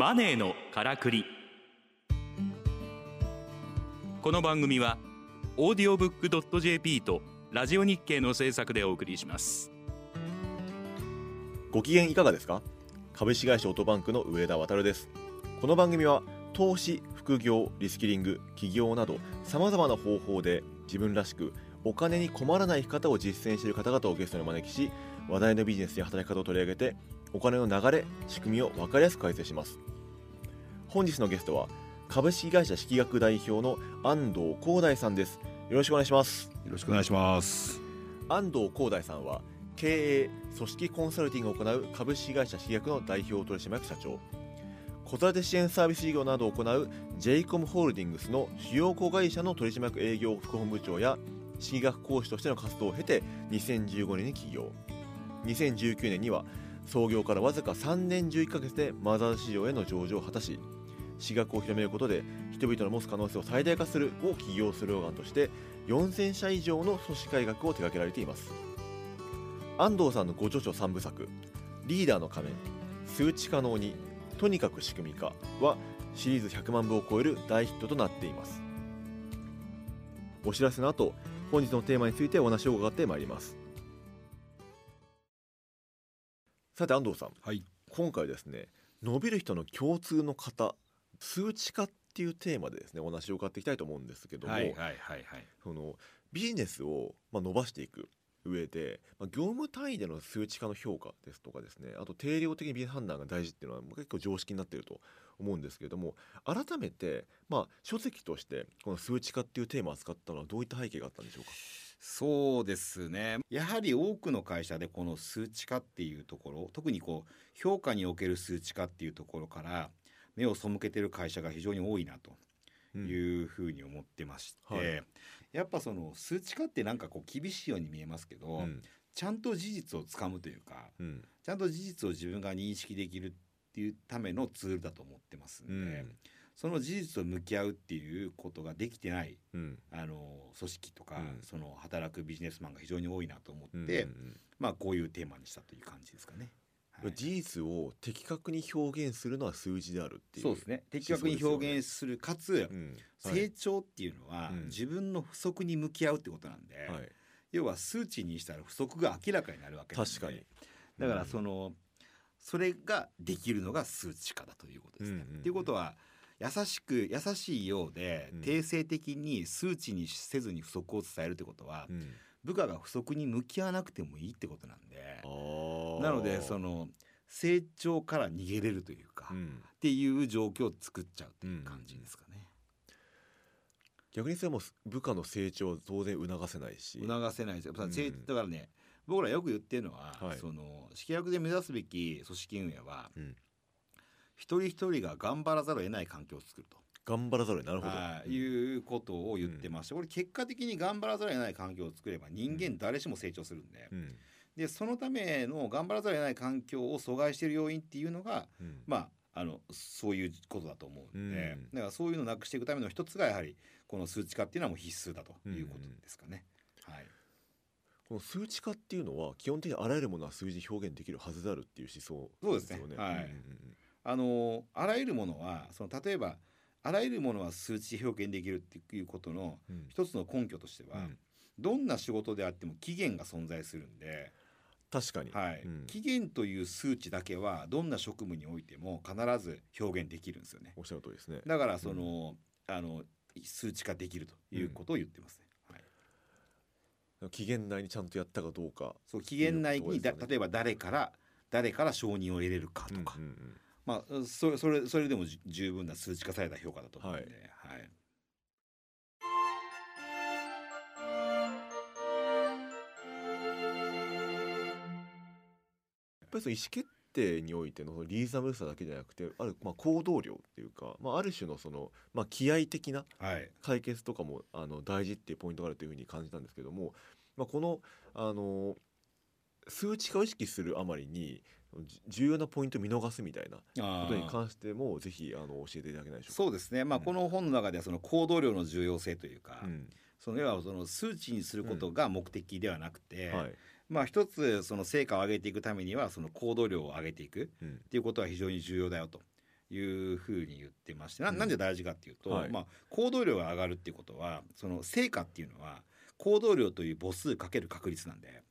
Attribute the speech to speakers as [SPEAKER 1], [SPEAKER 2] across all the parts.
[SPEAKER 1] マネーのからくり。この番組はオーディオブックドット JP とラジオ日経の制作でお送りします。
[SPEAKER 2] ご機嫌いかがですか？株式会社オートバンクの上田渉です。この番組は投資副業リスキリング起業などさまざまな方法で自分らしくお金に困らない生き方を実践している方々をゲストにお招きし話題のビジネスや働き方を取り上げてお金の流れ仕組みを分かりやすく解説します。本日のゲストは株式会社式学代表の安藤光大さんです。よろしくお願いします。
[SPEAKER 3] よろしくお願いします。
[SPEAKER 2] 安藤光大さんは経営組織コンサルティングを行う株式会社式学の代表取締役社長。子育て支援サービス事業などを行う j イコムホールディングスの主要子会社の取締役営業副本部長や式学講師としての活動を経て2015年に起業。2019年には創業からわずか3年11ヶ月でマザーズ市場への上場を果たし私学を広めることで人々の持つ可能性を最大化するを起業スローガンとして4000社以上の組織改革を手掛けられています。安藤さんのご著書3部作「リーダーの仮面数値可能にとにかく仕組み化」はシリーズ100万部を超える大ヒットとなっています。お知らせの後本日のテーマについてお話を伺ってまいります。さて安藤さん、
[SPEAKER 3] はい、
[SPEAKER 2] 今回ですね伸びる人の共通の型数値化っていうテーマでですねお話を伺っていきたいと思うんですけども、
[SPEAKER 3] はいはいはいはい。
[SPEAKER 2] そのビジネスをまあ伸ばしていく上で、まあ、業務単位での数値化の評価ですとかですねあと定量的にビジネス判断が大事っていうのは結構常識になっていると思うんですけれども改めて、まあ、書籍としてこの数値化っていうテーマを扱ったのはどういった背景があったんでしょうか？
[SPEAKER 3] そうですね。やはり多くの会社でこの数値化っていうところ特にこう評価における数値化っていうところから目を背けてる会社が非常に多いなというふうに思ってまして、うんはい、やっぱその数値化ってなんかこう厳しいように見えますけど、うん、ちゃんと事実をつかむというか、うん、ちゃんと事実を自分が認識できるっていうためのツールだと思ってますんで。その事実と向き合うっていうことができてない、あの組織とか、その働くビジネスマンが非常に多いなと思って、まあこういうテーマにしたという感じですかね。
[SPEAKER 2] 事実を的確に表現するのは数字であるっていう
[SPEAKER 3] そうですね。的確に表現するかつ、うん。はい、成長っていうのは、うん、自分の不足に向き合うってことなんで、はい、要は数値にしたら不足が明らかになるわけ
[SPEAKER 2] 確かに。
[SPEAKER 3] だからその、うん、それができるのが数値化だということですね。って、うんうん、いうことは優しく優しいようで、定性的に数値にせずに不足を伝えるってことは、部下が不足に向き合わなくてもいいってことなんで。なのでその成長から逃げれるというか、うん、っていう状況を作っちゃうっていう感じですかね。
[SPEAKER 2] 逆にそれも部下の成長を当然促せないし。
[SPEAKER 3] 促せないですだからね僕らよく言ってるのは、はい、その式役で目指すべき組織運営は、うん、一人一人が頑張らざるを得ない環境を作ると。
[SPEAKER 2] 頑張らざるをなるほど、
[SPEAKER 3] はい、いうことを言ってまして、これ結果的に頑張らざるを得ない環境を作れば人間誰しも成長するんで、でそのための頑張らざるを得ない環境を阻害している要因っていうのが、まああのそういうことだと思うんで、だからそういうのをなくしていくための一つがやはりこの数値化っていうのはもう必須だということですかね。はい、
[SPEAKER 2] この数値化っていうのは基本的にあらゆるものは数字表現できるはずであるっていう思想
[SPEAKER 3] ですよね。そうですね。はい。あのあらゆるものはその例えばあらゆるものは数値で表現できるっていうことの一つの根拠としては、うん、どんな仕事であっても期限が存在するんで
[SPEAKER 2] 確かに、
[SPEAKER 3] はい。うん、期限という数値だけはどんな職務においても必ず表現できるんですよね。
[SPEAKER 2] おっしゃる通りですね。
[SPEAKER 3] だからその、うん、あの数値化できるということを言ってますね。
[SPEAKER 2] はい、期限内にちゃんとやったかどうか。
[SPEAKER 3] そう期限内にだ、例えば誰から誰から承認を得れるかとか、うんうんうんまあ、それそれそれでも十分な数値化された評価だと思うんで、はい、はい、
[SPEAKER 2] やっぱりその意思決定においてのリーズナブルさだけじゃなくてあるまあ行動量っていうか、まあ、ある種のその、まあ、気合的な解決とかも、あの大事っていうポイントがあるというふうに感じたんですけども、まあ、このあの数値化を意識するあまりに重要なポイントを見逃すみたいなことに関してもぜひあの教えていただけないでしょうか。
[SPEAKER 3] そうですね、まあ、うん、この本の中ではその行動量の重要性というか、うん、その要はその数値にすることが目的ではなくて、うんはい、まあ、一つその成果を上げていくためにはその行動量を上げていくっていうことは非常に重要だよというふうに言ってましてな
[SPEAKER 2] うん。
[SPEAKER 3] なんで大事かっていうと、
[SPEAKER 2] はい。
[SPEAKER 3] まあ、行動量が上がるっていうことはその成果っていうのは行動量という母数かける確率なんで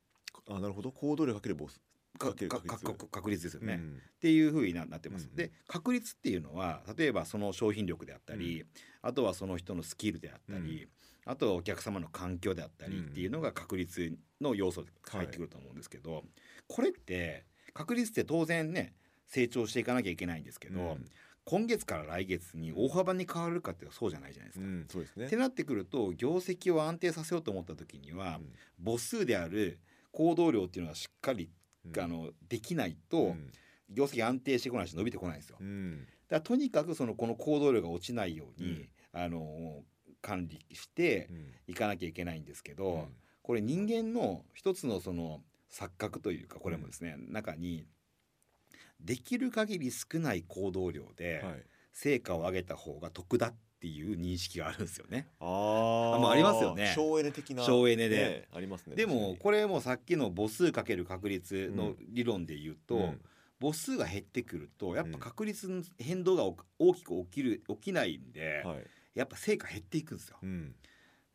[SPEAKER 2] あなるほど。行動量かけるボス。
[SPEAKER 3] か
[SPEAKER 2] かける確率。
[SPEAKER 3] ですよね、っ
[SPEAKER 2] うん。
[SPEAKER 3] ていうふうにななってます。
[SPEAKER 2] うん
[SPEAKER 3] で確率っていうのは例えばその商品力であったり、あとはその人のスキルであったり、あとはお客様の環境であったりっていうのが確率の要素で入ってくると思うんですけど、これって確率って当然ね成長していかなきゃいけないんですけど、
[SPEAKER 2] うん。
[SPEAKER 3] 今月から来月に大幅に変わるかっていうとそうじゃないじゃないですか。
[SPEAKER 2] うんそうですね。
[SPEAKER 3] ってなってくると業績を安定させようと思った時には、母数である行動量っていうのはしっかり、
[SPEAKER 2] うん。
[SPEAKER 3] あのできないと、
[SPEAKER 2] うん。
[SPEAKER 3] 業績安定してこないし伸びてこないんですよ。
[SPEAKER 2] うん。
[SPEAKER 3] だからとにかくそのこの行動量が落ちないように、あの管理して
[SPEAKER 2] うん。
[SPEAKER 3] いかなきゃいけないんですけど、
[SPEAKER 2] うん。
[SPEAKER 3] これ人間の一つのその錯覚というかこれもですね、中にできる限り少ない行動量で
[SPEAKER 2] はい。
[SPEAKER 3] 成果を上げた方が得だっていう認識があるんですよね。
[SPEAKER 2] あー。
[SPEAKER 3] まあありますよね。
[SPEAKER 2] 省エネ的な。
[SPEAKER 3] 省エネで。
[SPEAKER 2] ねありますね。
[SPEAKER 3] でもこれもさっきの母数かける確率の理論で言うと、
[SPEAKER 2] にうん。
[SPEAKER 3] 母数が減ってくるとやっぱ確率の変動がお大きく起きる起きないんで、
[SPEAKER 2] はい。
[SPEAKER 3] やっぱ成果減っていくんですよ。
[SPEAKER 2] うん。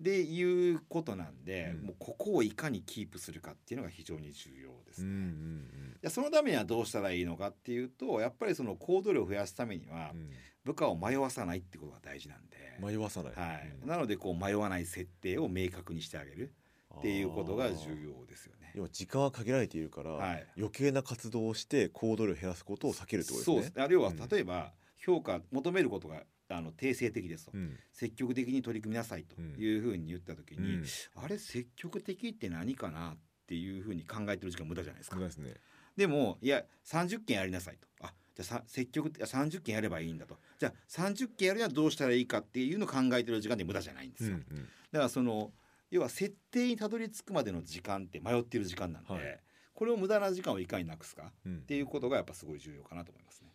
[SPEAKER 3] でいうことなんで、
[SPEAKER 2] うん。
[SPEAKER 3] もうここをいかにキープするかっていうのが非常に重要です。ね。
[SPEAKER 2] うんうん。
[SPEAKER 3] でそのためにはどうしたらいいのかっていうとやっぱりその行動量を増やすためには
[SPEAKER 2] うん
[SPEAKER 3] 部下を迷わさないってことが大事なんで、
[SPEAKER 2] 迷わさない。
[SPEAKER 3] はい。
[SPEAKER 2] うん。
[SPEAKER 3] なのでこう迷わない設定を明確にしてあげるっていうことが重要ですよね。
[SPEAKER 2] 要は時間は限られているから、
[SPEAKER 3] はい。
[SPEAKER 2] 余計な活動をして行動量を減らすことを避けるってことですね。
[SPEAKER 3] そうです。ね要は
[SPEAKER 2] うん。
[SPEAKER 3] 例えば評価求めることがあの定性的ですと、
[SPEAKER 2] うん。
[SPEAKER 3] 積極的に取り組みなさいというふうに言った時に、
[SPEAKER 2] うん。
[SPEAKER 3] あれ積極的って何かなっていうふうに考えてる時間無駄じゃないですか。
[SPEAKER 2] ですね。
[SPEAKER 3] でもいや30件やりなさいと。あじゃあさ積極的30件やればいいんだとじゃあ30件やるにはどうしたらいいかっていうのを考えてる時間で無駄じゃないんですよ、
[SPEAKER 2] うんうん
[SPEAKER 3] だからその要は設定にたどり着くまでの時間って迷ってる時間なんで、
[SPEAKER 2] はい
[SPEAKER 3] これを無駄な時間をいかになくすか
[SPEAKER 2] うん
[SPEAKER 3] っていうことがやっぱすごい重要かなと思いますね。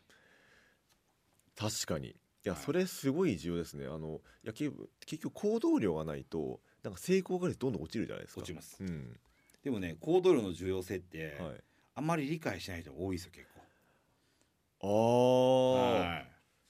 [SPEAKER 2] 確かにいや、
[SPEAKER 3] はい
[SPEAKER 2] それすごい重要ですね。あのいや結局結局行動量がないとなんか成功が率どんどん落ちるじゃないですか。
[SPEAKER 3] 落ちます
[SPEAKER 2] うん
[SPEAKER 3] でもね行動量の重要性って、
[SPEAKER 2] はい。
[SPEAKER 3] あんまり理解しない人が多いですよ結構。
[SPEAKER 2] ああ、
[SPEAKER 3] はい。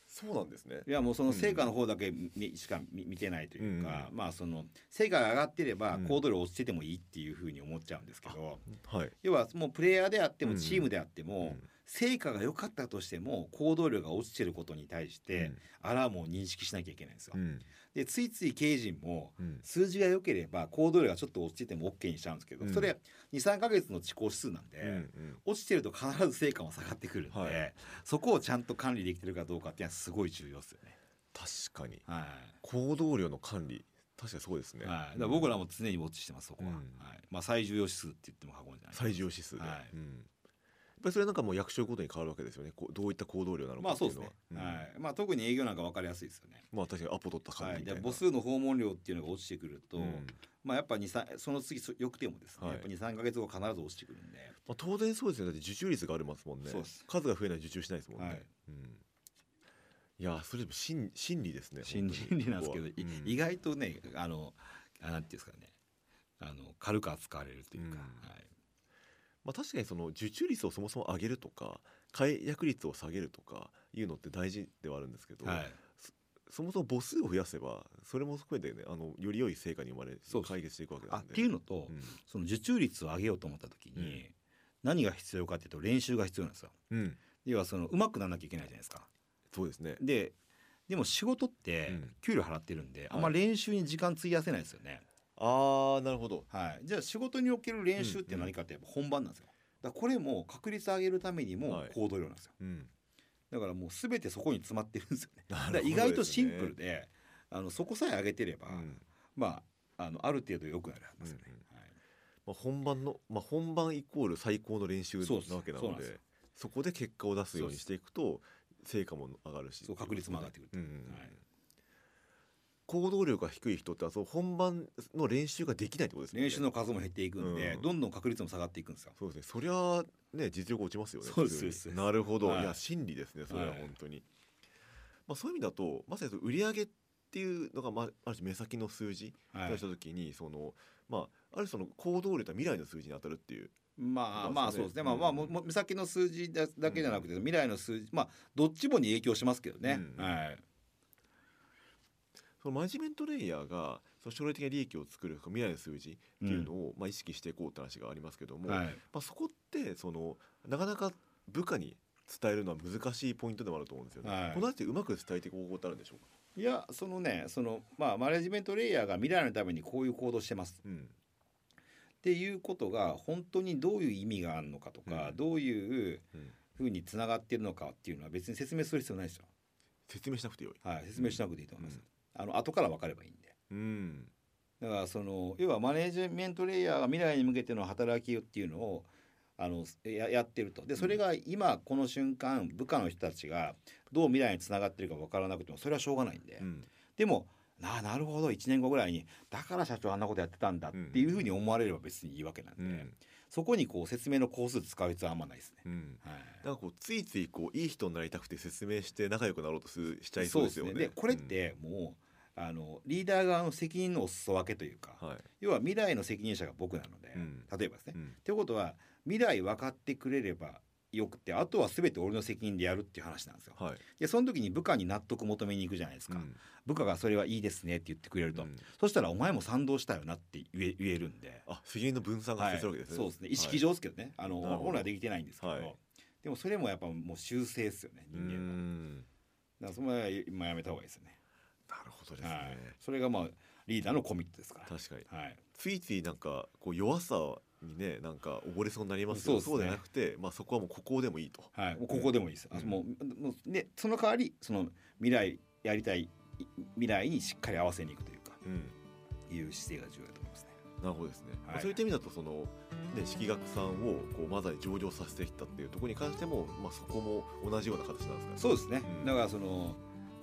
[SPEAKER 2] そうなんですね。
[SPEAKER 3] いやもうその成果の方だけみしか見見てないというか、
[SPEAKER 2] う
[SPEAKER 3] まあその成果が上がってれば
[SPEAKER 2] うん。
[SPEAKER 3] 行動量落ちててもいいっていうふうに思っちゃうんですけど、
[SPEAKER 2] はい。
[SPEAKER 3] 要はもうプレイヤーであって
[SPEAKER 2] うん。
[SPEAKER 3] もチームであっても、
[SPEAKER 2] うん
[SPEAKER 3] 成果が良かったとしても行動量が落ちてることに対して、
[SPEAKER 2] うん。
[SPEAKER 3] アラームを認識しなきゃいけないんですよ。
[SPEAKER 2] うん。
[SPEAKER 3] でついつい経営陣も
[SPEAKER 2] うん。
[SPEAKER 3] 数字が良ければ行動量がちょっと落ちてても OK にしちゃうんですけど、
[SPEAKER 2] うん。
[SPEAKER 3] それ23か月の遅行指数なんで、
[SPEAKER 2] うんうん。
[SPEAKER 3] 落ちてると必ず成果も下がってくるんで、
[SPEAKER 2] はい。
[SPEAKER 3] そこをちゃんと管理できてるかどうかっていうのはすごい重要ですよね。
[SPEAKER 2] 確かに。
[SPEAKER 3] はい。
[SPEAKER 2] 行動量の管理確かにそうですね。
[SPEAKER 3] はい、ら僕らも常にウォッチしてますそこは、
[SPEAKER 2] うん。
[SPEAKER 3] はい。まあ、最重要指数って言っても過言じゃない
[SPEAKER 2] 最重要指数で、
[SPEAKER 3] はい。
[SPEAKER 2] うんぱりそれなんかもう役所ごとに変わるわけですよね。こうどういった行動量なの
[SPEAKER 3] まあ
[SPEAKER 2] かっていうう
[SPEAKER 3] そですね、
[SPEAKER 2] のは、うん。
[SPEAKER 3] はい。まあ、特に営業なんか分かりやすいですよね、
[SPEAKER 2] まあ確かにアポ取った感
[SPEAKER 3] はい、
[SPEAKER 2] じみたいな、
[SPEAKER 3] で母数の訪問量っていうのが落ちてくると、
[SPEAKER 2] うん。
[SPEAKER 3] まあ、やっぱ2 3その次そよくてもですね、
[SPEAKER 2] はい
[SPEAKER 3] やっぱ23か月後必ず落ちてくるんで。
[SPEAKER 2] まあ、当然そうですよね。だって受注率がありますもんね。
[SPEAKER 3] そうです。
[SPEAKER 2] 数が増えない受注しないですもんね、
[SPEAKER 3] はい。
[SPEAKER 2] うん、いやそれでも心心理ですね
[SPEAKER 3] 心理なんですけど、
[SPEAKER 2] うん。
[SPEAKER 3] 意外とねあのあなんていうんですかね。あの軽く扱われるというか、
[SPEAKER 2] うん。
[SPEAKER 3] はい
[SPEAKER 2] まあ、確かにその受注率をそもそも上げるとか解約率を下げるとかいうのって大事ではあるんですけど、
[SPEAKER 3] はい。
[SPEAKER 2] そもそも母数を増やせばそれも含めてねあのより良い成果に生まれ解決していくわけなんで。
[SPEAKER 3] ていうのと、
[SPEAKER 2] うん。
[SPEAKER 3] その受注率を上げようと思った時に、何が必要かっていうと練習が必要なんですよ。
[SPEAKER 2] うん、
[SPEAKER 3] 要はその上手くならなきゃいけないじゃないですか。
[SPEAKER 2] そうですね。
[SPEAKER 3] ででも仕事って
[SPEAKER 2] うん。
[SPEAKER 3] 給料払ってるんで、あんま練習に時間費やせないですよね。
[SPEAKER 2] ああなるほど。
[SPEAKER 3] はい、じゃあ仕事における練習って何かってやっぱ本番なんですよ。だからこれも確率上げるためにも
[SPEAKER 2] はい。
[SPEAKER 3] 行動量なんですよ。
[SPEAKER 2] うん。
[SPEAKER 3] だからもう全てそこに詰まってるんですよね。
[SPEAKER 2] な
[SPEAKER 3] だから
[SPEAKER 2] るほど
[SPEAKER 3] 意外とシンプルで、あのそこさえ上げてれば、
[SPEAKER 2] うん。
[SPEAKER 3] まああのある程度良くなるはずですよね。
[SPEAKER 2] うんまあ、本番の、まあ、本番イコール最高の練習なわけなので
[SPEAKER 3] そ
[SPEAKER 2] こで結果を出すようにしていくと成果も上がるし
[SPEAKER 3] 確率も上がってくるはい
[SPEAKER 2] 行動力が低い人ってそう本番の練習ができないってことですね。
[SPEAKER 3] 練習の数も減っていくんで、
[SPEAKER 2] うん。
[SPEAKER 3] どんどん確率も下がっていくんですよ。
[SPEAKER 2] そうですね。そりゃね実力落ちますよね
[SPEAKER 3] そうです
[SPEAKER 2] なるほど、
[SPEAKER 3] はい。
[SPEAKER 2] い、や真理ですねそれは
[SPEAKER 3] はい。
[SPEAKER 2] 本当に、まあ、そういう意味だとまさにその売上っていうのが、まあ、ある種目先の数字
[SPEAKER 3] はい。
[SPEAKER 2] とした時に、そのまあある種その行動量とは未来の数字に当たるっていう。
[SPEAKER 3] まあ
[SPEAKER 2] まあそ
[SPEAKER 3] ううですね、まあまあもも目先の数字だだけじゃなくて、未来の数字まあどっちもに影響しますけどね、
[SPEAKER 2] うん。
[SPEAKER 3] はい
[SPEAKER 2] そのマネジメントレイヤーがその将来的な利益を作る未来の数字っていうのを、まあ、意識していこうって話がありますけども、
[SPEAKER 3] はい。
[SPEAKER 2] まあ、そこってそのなかなか部下に伝えるのは難しいポイントでもあると思うんですよね。
[SPEAKER 3] はい。
[SPEAKER 2] このあたりうまく伝えていく方法ってあるんでしょうか、
[SPEAKER 3] いやそのねそのまあマネジメントレイヤーが未来のためにこういう行動してます。
[SPEAKER 2] うん。
[SPEAKER 3] っていうことが本当にどういう意味があるのかとか、
[SPEAKER 2] うん。
[SPEAKER 3] どういう
[SPEAKER 2] うん。
[SPEAKER 3] ふうにつながっているのかっていうのは別に説明する必要ないですよ。
[SPEAKER 2] 説明しなくてよい。
[SPEAKER 3] はい、説明しなくていいと思います。
[SPEAKER 2] うん
[SPEAKER 3] あの後から分かればいいんで。
[SPEAKER 2] うん。
[SPEAKER 3] だからその要はマネジメントレイヤーが未来に向けての働きっていうのをあのややってると。でそれが今この瞬間部下の人たちがどう未来につながってるか分からなくてもそれはしょうがないんで、
[SPEAKER 2] うん。
[SPEAKER 3] でもなあなるほど。1年後ぐらいにだから社長あんなことやってたんだっていうふうに思われれば別にいいわけなんで、
[SPEAKER 2] うん
[SPEAKER 3] そこにこう説明の工数使う必要はあんまないですね。
[SPEAKER 2] うん
[SPEAKER 3] はい
[SPEAKER 2] なんかこうついついこういい人になりたくて説明して仲良くなろうとするしちゃいそうですよね。
[SPEAKER 3] でこれってもう、あのリーダー側の責任のお裾分けというか、
[SPEAKER 2] うん、はい。
[SPEAKER 3] 要は未来の責任者が僕なので、
[SPEAKER 2] うん
[SPEAKER 3] 例えばですね。
[SPEAKER 2] うん
[SPEAKER 3] ということは未来分かってくれればよくてあとは全て俺の責任でやるっていう話なんですよ。
[SPEAKER 2] はい。
[SPEAKER 3] でその時に部下に納得求めに行くじゃないですか、
[SPEAKER 2] うん。
[SPEAKER 3] 部下がそれはいいですねって言ってくれると、
[SPEAKER 2] うん。
[SPEAKER 3] そしたらお前も賛同したよなって言え言えるんで。
[SPEAKER 2] あ責任の分散が
[SPEAKER 3] はい
[SPEAKER 2] 必要なわけですね。
[SPEAKER 3] そうですね。意識上ですけどね、あの
[SPEAKER 2] なるほど。
[SPEAKER 3] 本来はできてないんですけど、
[SPEAKER 2] はい。
[SPEAKER 3] でもそれもやっぱもう修正ですよね
[SPEAKER 2] う
[SPEAKER 3] 人間だからそれは今やめた方がいいですよね。
[SPEAKER 2] なるほどですね。
[SPEAKER 3] はい、それがまあリーダーのコミットですから。
[SPEAKER 2] 確かに。
[SPEAKER 3] はい、
[SPEAKER 2] ついついなんかこう弱さにねなんか溺れそうになりますけど
[SPEAKER 3] そうですね。
[SPEAKER 2] そうではなくて、まあ、そこはもうここでもいいと。
[SPEAKER 3] はい、もうここでもいいです、もうもうでその代わりその未来やりたいい未来にしっかり合わせにいくというか
[SPEAKER 2] うん。
[SPEAKER 3] いう姿勢が重要だと思いますね。
[SPEAKER 2] なるほどですね、まあ
[SPEAKER 3] はい
[SPEAKER 2] そういった意味だとその、ね、式学さんをこうまさに上場させてきたっていうところに関しても、まあ、そこも同じような形なんですかね。
[SPEAKER 3] そうですね、
[SPEAKER 2] うん。
[SPEAKER 3] だからその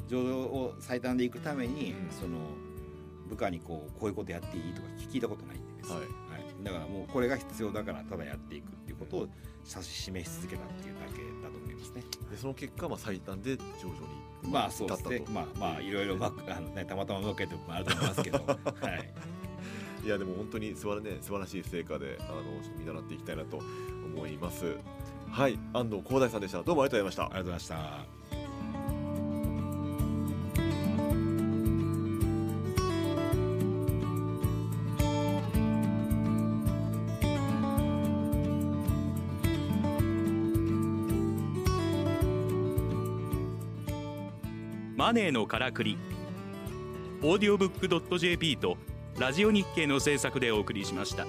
[SPEAKER 3] 上場を最短でいくために、
[SPEAKER 2] うん。
[SPEAKER 3] その部下にこうこういうことやっていいとか聞いたことないんで別に。
[SPEAKER 2] はい
[SPEAKER 3] だからもうこれが必要だからただやっていくっていうことを指し示し続けたっていうだけだと思いますね。
[SPEAKER 2] でその結果、まあ、最短で上場に
[SPEAKER 3] まあそうですねまあまあいろいろまあのねたまたまうまくいったとこもあると思いますけど はい
[SPEAKER 2] いやでも本当に素晴ら,、ね、素晴らしい成果であの見習っていきたいなと思います。はい安藤光大さんでしたどうもありがとうございました
[SPEAKER 3] ありがとうございました。
[SPEAKER 1] マネーのからくり。オーディオブックドット JP とラジオ日経の制作でお送りしました。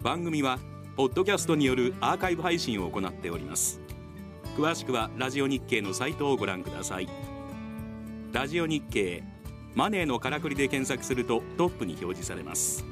[SPEAKER 1] 番組はポッドキャストによるアーカイブ配信を行っております。詳しくはラジオ日経のサイトをご覧ください。ラジオ日経マネーのからくりで検索するとトップに表示されます。